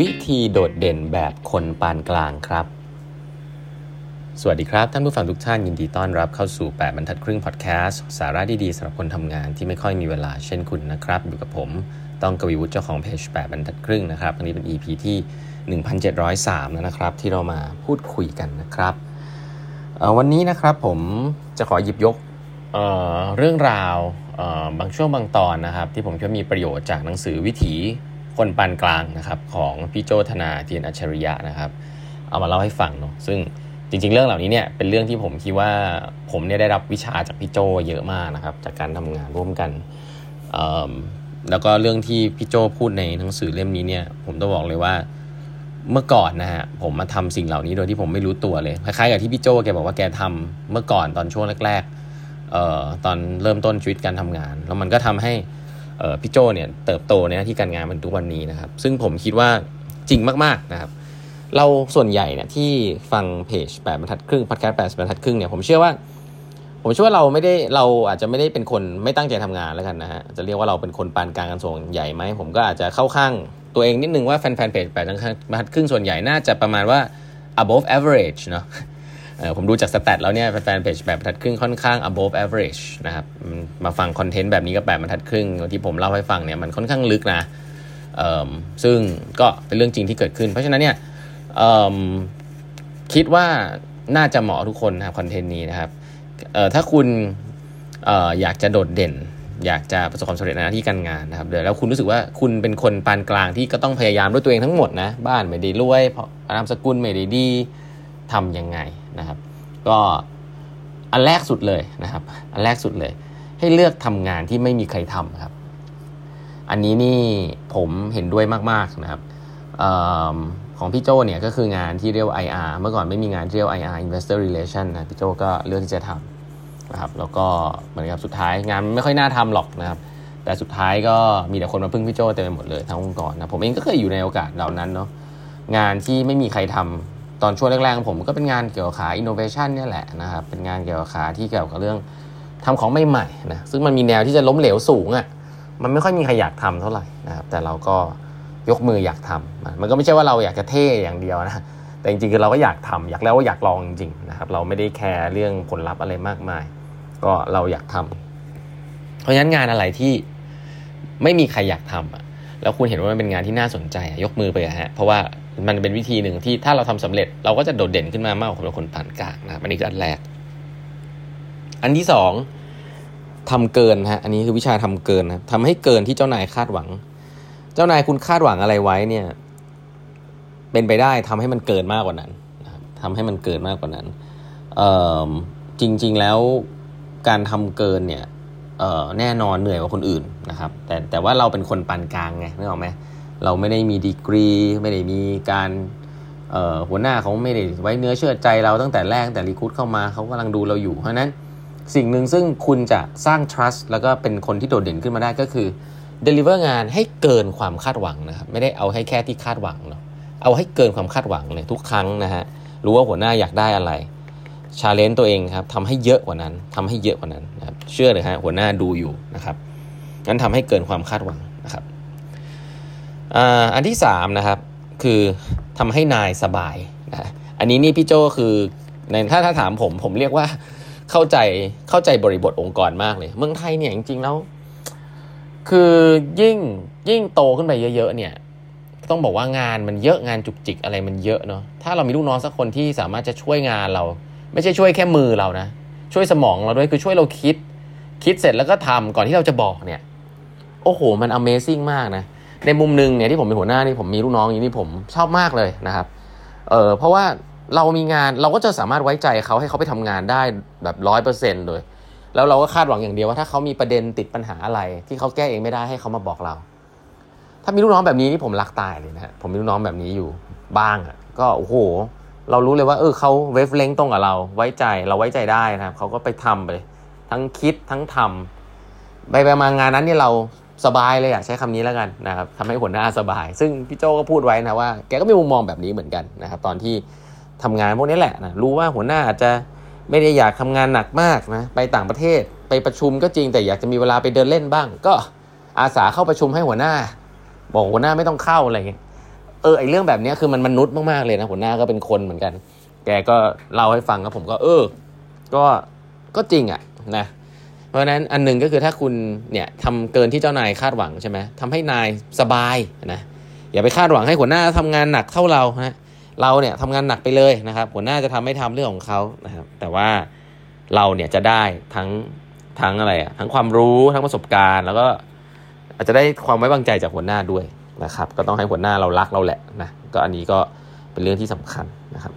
วิธีโดดเด่นแบบคนปานกลางครับ สวัสดีครับท่านผู้ฟังทุกท่านยินดีต้อนรับเข้าสู่ 8บรรทัดครึ่งพอดแคสต์สาระดีๆสำหรับคนทำงานที่ไม่ค่อยมีเวลาเช่นคุณนะครับ อยู่กับผมต้องกวีวุฒิเจ้าของเพจ8บรรทัดครึ่งนะครับอันนี้เป็น EP ที่ 1703นะครับ ที่เรามาพูดคุยกันนะครับวันนี้นะครับผมจะขอหยิบยกเเรื่องราวบางช่วงบางตอนนะครับ ที่ผมคิดว่ามีประโยชน์จากหนังสือวิถี คนปานกลางนะครับของพี่โจธนาเทียนอัจฉริยะนะครับ เอามาเล่าให้ฟังเนาะซึ่งจริง ๆ เรื่องเหล่านี้เนี่ยเป็นเรื่องที่ผมคิดว่าผมเนี่ยได้รับวิชาจากพี่โจเยอะมากนะครับจากการทำงานร่วมกัน แล้วก็เรื่องที่พี่โจพูดในหนังสือเล่มนี้เนี่ยผมต้องบอกเลยว่าเมื่อก่อนนะฮะผมมาทำสิ่งเหล่านี้โดยที่ผมไม่รู้ตัวเลยคล้ายๆกับที่พี่โจแกบอกว่าแกทำเมื่อก่อนตอนช่วงแรกๆออตอนเริ่มต้นชีวิตการทำงาน แล้วมันก็ทำให้ พี่โจเนี่ยเติบโตในหน้าที่การงานเป็นทุกวันนี้นะครับ ซึ่งผมคิดว่าจริงมากๆนะครับ เราส่วนใหญ่เนี่ยที่ฟังเพจแปดบรรทัดครึ่งพัดแคสต์แปดบรรทัดครึ่งเนี่ยผมเชื่อว่า ผมเชื่อว่าเราไม่ได้เราอาจจะไม่ได้เป็นคนไม่ตั้งใจทำงานแล้วกันนะฮะจะเรียกว่าเราเป็นคนปานกลางกันส่วนใหญ่ไหมผมก็อาจจะเข้าข้างตัวเองนิดนึงว่าแฟนๆเพจแปดบรรทัดครึ่งส่วนใหญ่น่าจะประมาณว่า above average เนาะ ผมดูจากสแตทแล้วเนี่ยแฟนเพจแบบบรรทัดครึ่งค่อนข้าง above average นะครับมาฟังคอนเทนต์แบบนี้กับแบบบรรทัดครึ่งที่ผมเล่าให้ฟังเนี่ยมันค่อนข้างลึกนะซึ่งก็เป็นเรื่องจริงที่เกิดขึ้น เพราะฉะนั้นเนี่ยคิดว่าน่าจะเหมาะทุกคนนะครับคอนเทนต์นี้นะครับถ้าคุณออยากจะโดดเด่น อยากจะประสบความสำเร็จในหน้าที่การงานนะครับเดี๋ยวแล้วคุณรู้สึกว่าคุณเป็นคนปานกลางที่ก็ต้องพยายามด้วยตัวเองทั้งหมดนะบ้านไม่ได้รวยนามสกุลไม่ได้ดี ทำยังไงนะครับ ก็อันแรกสุดเลยนะครับ อันแรกสุดเลย ให้เลือกทำงานที่ไม่มีใครทำครับ อันนี้นี่ผมเห็นด้วยมากๆนะครับออของพี่โจเนี่ยก็คืองานที่เรียก IR เมื่อก่อนไม่มีงานเรียก IR Investor Relation นะพี่โจก็เลือกที่จะทำนะครับ แล้วก็เหมือนกับสุดท้ายงานไม่ค่อยน่าทำหรอกนะครับ แต่สุดท้ายก็มีแต่คนมาพึ่งพี่โจเต็มไปหมดเลยทั้งองค์กรนะผมเองก็เคยอยู่ในโอกาสเหล่านั้นเนาะงานที่ไม่มีใครทำ ตอนช่วงแรกๆผมก็เป็นงานเกี่ยวกับขาอินโนเวชันเนี่ยแหละนะครับเป็นงานเกี่ยวกับขาที่เกี่ยวกับเรื่องทำของใหม่ๆนะซึ่งมันมีแนวที่จะล้มเหลวสูงอะ่ะมันไม่ค่อยมีใครอยากทำเท่าไหร่นะครับแต่เราก็ยกมืออยากทำมันก็ไม่ใช่ว่าเราอยากจะเท่อย่างเดียวนะแต่จริงๆคือเราก็อยากทำอยากแล้วว่าอยากลองจริงๆนะครับเราไม่ได้แคร์เรื่องผลลัพธ์อะไรมากมาย ก็เราอยากทำเพราะฉะนั้นงานอะไรที่ไม่มีใครอยากทำอะแล้วคุณเห็นว่ามันเป็นงานที่น่าสนใจยกมือไปฮะเพราะว่า มันเป็นวิธีหนึ่งที่ถ้าเราทำสำเร็จ เราก็จะโดดเด่นขึ้นมามากกว่าคนผ่านกลางนะอันนี้คืออันแรก อันที่สองทำเกินฮะอันนี้คือวิชาทำเกินนะทำให้เกินที่เจ้านายคาดหวัง เจ้านายคุณคาดหวังอะไรไว้เนี่ย เป็นไปได้ทำให้มันเกินมากกว่านั้นนะครับทำให้มันเกินมากกว่านั้นจริง ๆแล้วการทำเกินเนี่ยแน่นอนเหนื่อยกว่าคนอื่นนะครับ แต่แต่ว่าเราเป็นคนปานกลางไงนึกออกไหม เราไม่ได้มีดีกรี ไม่ได้มีการหัวหน้าเขาไม่ได้ไว้เนื้อเชื่อใจเราตั้งแต่แรกแต่รีคูดเข้ามาเขากำลังดูเราอยู่เพราะนั้นสิ่งหนึ่งซึ่งคุณจะสร้าง trust แล้วก็เป็นคนที่โดดเด่นขึ้นมาได้ก็คือ deliver งานให้เกินความคาดหวังนะครับไม่ได้เอาให้แค่ที่คาดหวังเนาะเอาให้เกินความคาดหวังเลยทุกครั้งนะฮะรู้ว่าหัวหน้าอยากได้อะไรชาเลนจ์ตัวเองครับทำให้เยอะกว่านั้นทำให้เยอะกว่านั้นนะครับเชื่อเลยฮะหัวหน้าดูอยู่นะครับงั้นทำให้เกินความคาดหวัง อันที่สามนะครับคือทำให้นายสบายนะอันนี้นี่พี่โจคือในถ้าถ้าถามผมผมเรียกว่าเข้าใจเข้าใจบริบทองค์กรมากเลย เมืองไทยเนี่ยจริงๆแล้ว คือยิ่งยิ่งโตขึ้นไปเยอะ ๆ เนี่ย ต้องบอกว่างานมันเยอะงานจุกจิกอะไรมันเยอะเนาะถ้าเรามีลูกน้องสักคนที่สามารถจะช่วยงานเรา ไม่ใช่ช่วยแค่มือเรานะช่วยสมองเราด้วยคือช่วยเราคิด คิดเสร็จแล้วก็ทำก่อนที่เราจะบอกเนี่ย โอ้โห มัน Amazing มากนะ ในมุมหนึ่งเนี่ยที่ผมเป็นหัวหน้านี่ผมมีลูกน้องอย่างนี้ผมชอบมากเลยนะครับ เออเพราะว่าเรามีงานเราก็จะสามารถไว้ใจเขาให้เขาไปทำงานได้แบบร้อยเปอร์เซ็นต์เลย แล้วเราก็คาดหวังอย่างเดียวว่าถ้าเขามีประเด็นติดปัญหาอะไร ที่เขาแก้เองไม่ได้ให้เขามาบอกเรา ถ้ามีลูกน้องแบบนี้นี่ผมรักตายเลยนะฮะผมมีลูกน้องแบบนี้อยู่บ้างอะก็โอ้โห เรารู้เลยว่า เออเขาเวฟเลงตรงกับเรา ไว้ใจเราไว้ใจได้นะครับเขาก็ไปทำไปทั้งคิดทั้งทำไปไปมางานนั้นเนี่ยเรา สบายเลยอะใช้คำนี้แล้วกันนะครับทำให้หัวหน้าสบาย ซึ่งพี่โจก็พูดไว้นะว่าแกก็มีมุมมองแบบนี้เหมือนกันนะครับ ตอนที่ทำงานพวกนี้แหละนะรู้ว่าหัวหน้าอาจจะไม่ได้อยากทำงานหนักมากนะไปต่างประเทศไปประชุมก็จริงแต่อยากจะมีเวลาไปเดินเล่นบ้าง ก็อาสาเข้าประชุมให้หัวหน้า บอกหัวหน้าไม่ต้องเข้าอะไรเงี้ยเออไอเรื่องแบบนี้คือมันมนุษย์มากๆเลยนะหัวหน้าก็เป็นคนเหมือนกัน แกก็เล่าให้ฟังแล้วผมก็เออ ก็ก็จริงอะ่ะนะ ราะฉะนั้นอันหนึ่งก็คือถ้าคุณเนี่ยทำเกินที่เจ้านายคาดหวังใช่ไหมทำให้นายสบายนะอย่าไปคาดหวังให้หัวหน้าทำงานหนักเท่าเรานะเราเนี่ยทำงานหนักไปเลยนะครับ หัวหน้าจะทำไม่ทำเรื่องของเขานะครับแต่ว่าเราเนี่ยจะได้ทั้งทั้งอะไรอะทั้งความรู้ทั้งประสบการณ์ แล้วก็อาจจะได้ความไว้วางใจจากหัวหน้าด้วยนะครับ ก็ต้องให้หัวหน้าเรารักเราแหละนะก็อันนี้ก็เป็นเรื่องที่สำคัญนะครับ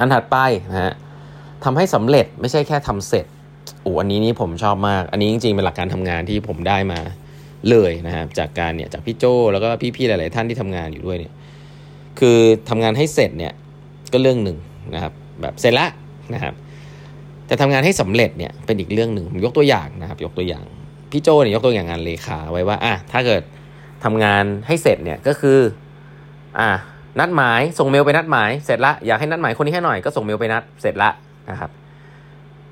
อันถัดไปนะฮะทำให้สำเร็จไม่ใช่แค่ทำเสร็จ อ้อันนี้นี่ผมชอบมาก อันนี้จริงๆเป็นหลักการทำงานที่ผมได้มาเลยนะครับจากการเนี่ยจากพี่โจแล้วก็พี่ๆหลาย ๆ ท่านที่ทำงานอยู่ด้วยเนี่ยคือทำงานให้เสร็จเนี่ยก็เรื่องหนึ่งนะครับแบบเสร็จละนะครับแต่ทำงานให้สำเร็จเนี่ยเป็นอีกเรื่องหนึ่งผมยกตัวอย่างนะครับ ยกตัวอย่างพี่โจเนี่ยยกตัวอย่างงานเลขาไว้ว่าอะถ้าเกิดทำงานให้เสร็จเนี่ยก็คืออะนัดหมายส่งเมลไปนัดหมายเสร็จละอยากให้นัดหมายคนนี้ให้หน่อยก็ส่งเมลไปนัดเสร็จละนะครับ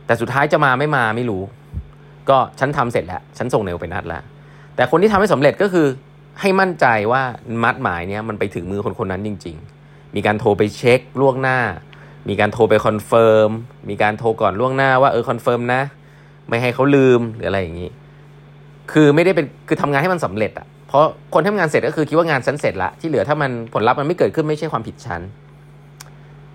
แต่สุดท้ายจะมาไม่มาไม่รู้ ก็ฉันทำเสร็จแล้ว ฉันส่งเมลไปนัดแล้ว แต่คนที่ทำให้สำเร็จก็คือให้มั่นใจว่านัดหมายเนี้ยมันไปถึงมือคนคนนั้นจริง ๆ มีการโทรไปเช็คล่วงหน้า มีการโทรไป confirm มีการโทรก่อนล่วงหน้าว่าเออ confirm นะ ไม่ให้เขาลืมหรืออะไรอย่างนี้ คือไม่ได้เป็น คือทำงานให้มันสำเร็จอะเพราะคนทำงานเสร็จก็คือคิดว่างานฉันเสร็จละ ที่เหลือถ้ามันผลลัพธ์มันไม่เกิดขึ้นไม่ใช่ความผิดฉัน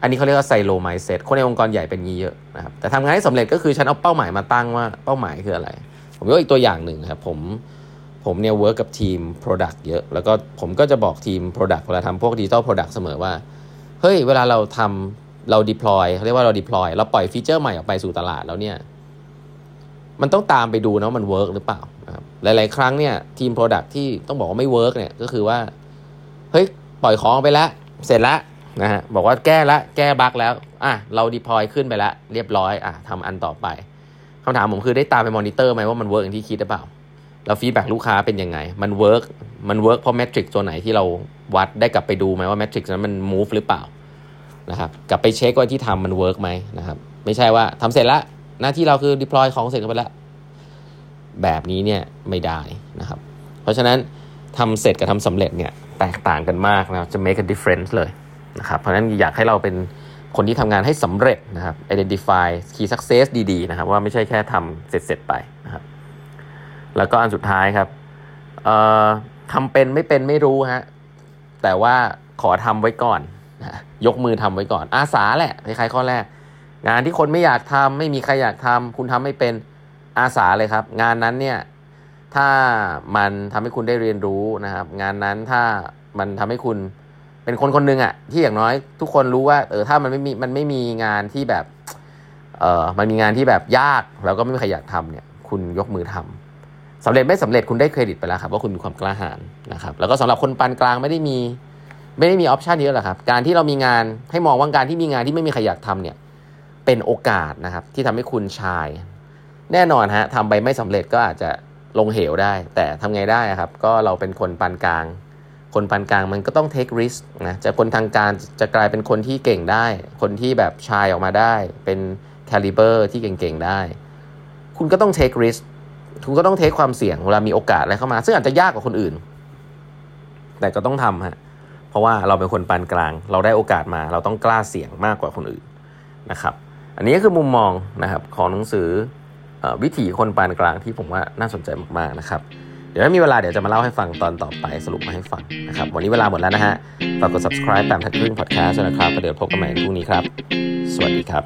อันนี้เขาเรียกว่า silo mindset คนในองค์กรใหญ่เป็นงี้เยอะนะครับ แต่ทำงานให้สำเร็จก็คือฉันเอาเป้าหมายมาตั้งว่าเป้าหมายคืออะไร ผมยกอีกตัวอย่างหนึ่งครับ ผมผมเนี่ย work กับทีม Product เยอะ แล้วก็ผมก็จะบอกทีม Product เวลาทำพวก digital product เสมอว่า เฮ้ย เวลาเราทำเรา deploy เขาเรียกว่าเรา deploy เราปล่อย feature ใหม่ออกไปสู่ตลาดแล้วเนี่ย มันต้องตามไปดูนะมัน work หรือเปล่านะครับหลาย ๆ ครั้งเนี่ยทีม Product ที่ต้องบอกว่าไม่ work เนี่ยก็คือว่าเฮ้ยปล่อยของไปแล้ว เสร็จแล้ว นะฮะบอกว่าแก้ละแก้ bug แล้วอะเรา deploy ขึ้นไปแล้วเรียบร้อยอะทำอันต่อไปคำถามผมคือได้ตามไปมอนิเตอร์ไหมว่ามัน work อย่างที่คิดหรือเปล่าแล้ว feedback ลูกค้าเป็นยังไง มัน work มัน work เพราะ metric ตัวไหนที่เราวัดได้กลับไปดูไหมว่า metric นั้นมัน move หรือเปล่านะครับกลับไปเช็คว่าที่ทำมัน work ไหมนะครับไม่ใช่ว่าทำเสร็จแล้วหน้าที่เราคือ deploy ของเสร็จไปแล้วแบบนี้เนี่ยไม่ได้นะครับ เพราะฉะนั้นทำเสร็จกับทำสำเร็จเนี่ยแตกต่างกันมากนะจะ make a difference เลย นะครับเพราะฉะนั้นอยากให้เราเป็นคนที่ทำงานให้สำเร็จนะครับ identify key success ดีๆนะครับ ว่าไม่ใช่แค่ทำเสร็จๆไปนะครับ แล้วก็อันสุดท้ายครับทำเป็นไม่เป็นไม่รู้ฮะแต่ว่าขอทำไว้ก่อนนะยกมือทำไว้ก่อน อาสาแหละคล้ายๆข้อแรก งานที่คนไม่อยากทำไม่มีใครอยากทำคุณทำไม่เป็นอาสาเลยครับ งานนั้นเนี่ยถ้ามันทำให้คุณได้เรียนรู้นะครับ งานนั้นถ้ามันทำให้คุณ เป็นคนคนหนึ่งอะที่อย่างน้อยทุกคนรู้ว่าเออถ้ามันไม่มีมันไม่มีงานที่แบบเออมันมีงานที่แบบยากแล้วก็ไม่มีใครอยากทำเนี่ย คุณยกมือทำสำเร็จไม่สำเร็จคุณได้เครดิตไปแล้วครับ ว่าคุณมีความกล้าหาญนะครับ แล้วก็สำหรับคนปานกลางไม่ได้มี ไม่ได้มีออปชันเยอะหรอกครับ การที่เรามีงานให้มองว่าการที่มีงานที่ไม่มีใครอยากทำเนี่ย เป็นโอกาสนะครับ ที่ทำให้คุณชาย แน่นอนฮะทำไปไม่สำเร็จก็อาจจะลงเหวได้ แต่ทำไงได้ครับ ก็เราเป็นคนปานกลาง คนปานกลางมันก็ต้อง take risk นะจะคนทางการจะกลายเป็นคนที่เก่งได้ คนที่แบบชายออกมาได้ เป็น caliber ที่เก่งๆได้ คุณก็ต้อง take risk คุณก็ต้องเทคความเสี่ยงเวลามีโอกาสอะไรเข้ามา ซึ่งอาจจะยากกว่าคนอื่น แต่ก็ต้องทำฮะเพราะว่าเราเป็นคนปานกลาง เราได้โอกาสมา เราต้องกล้าเสี่ยงมากกว่าคนอื่นนะครับ อันนี้ก็คือมุมมองนะครับของหนังสืออวิถีคนปานกลางที่ผมว่าน่าสนใจมากๆนะครับ เดี๋ยวถ้ามีเวลาเดี๋ยวจะมาเล่าให้ฟังตอนต่อไปสรุปมาให้ฟังนะครับ วันนี้เวลาหมดแล้วนะฮะ ฝากกด subscribe ตามทักครึ่ง podcast นะครับเดี๋ยวพบกันใหม่พรุ่งนี้ครับ สวัสดีครับ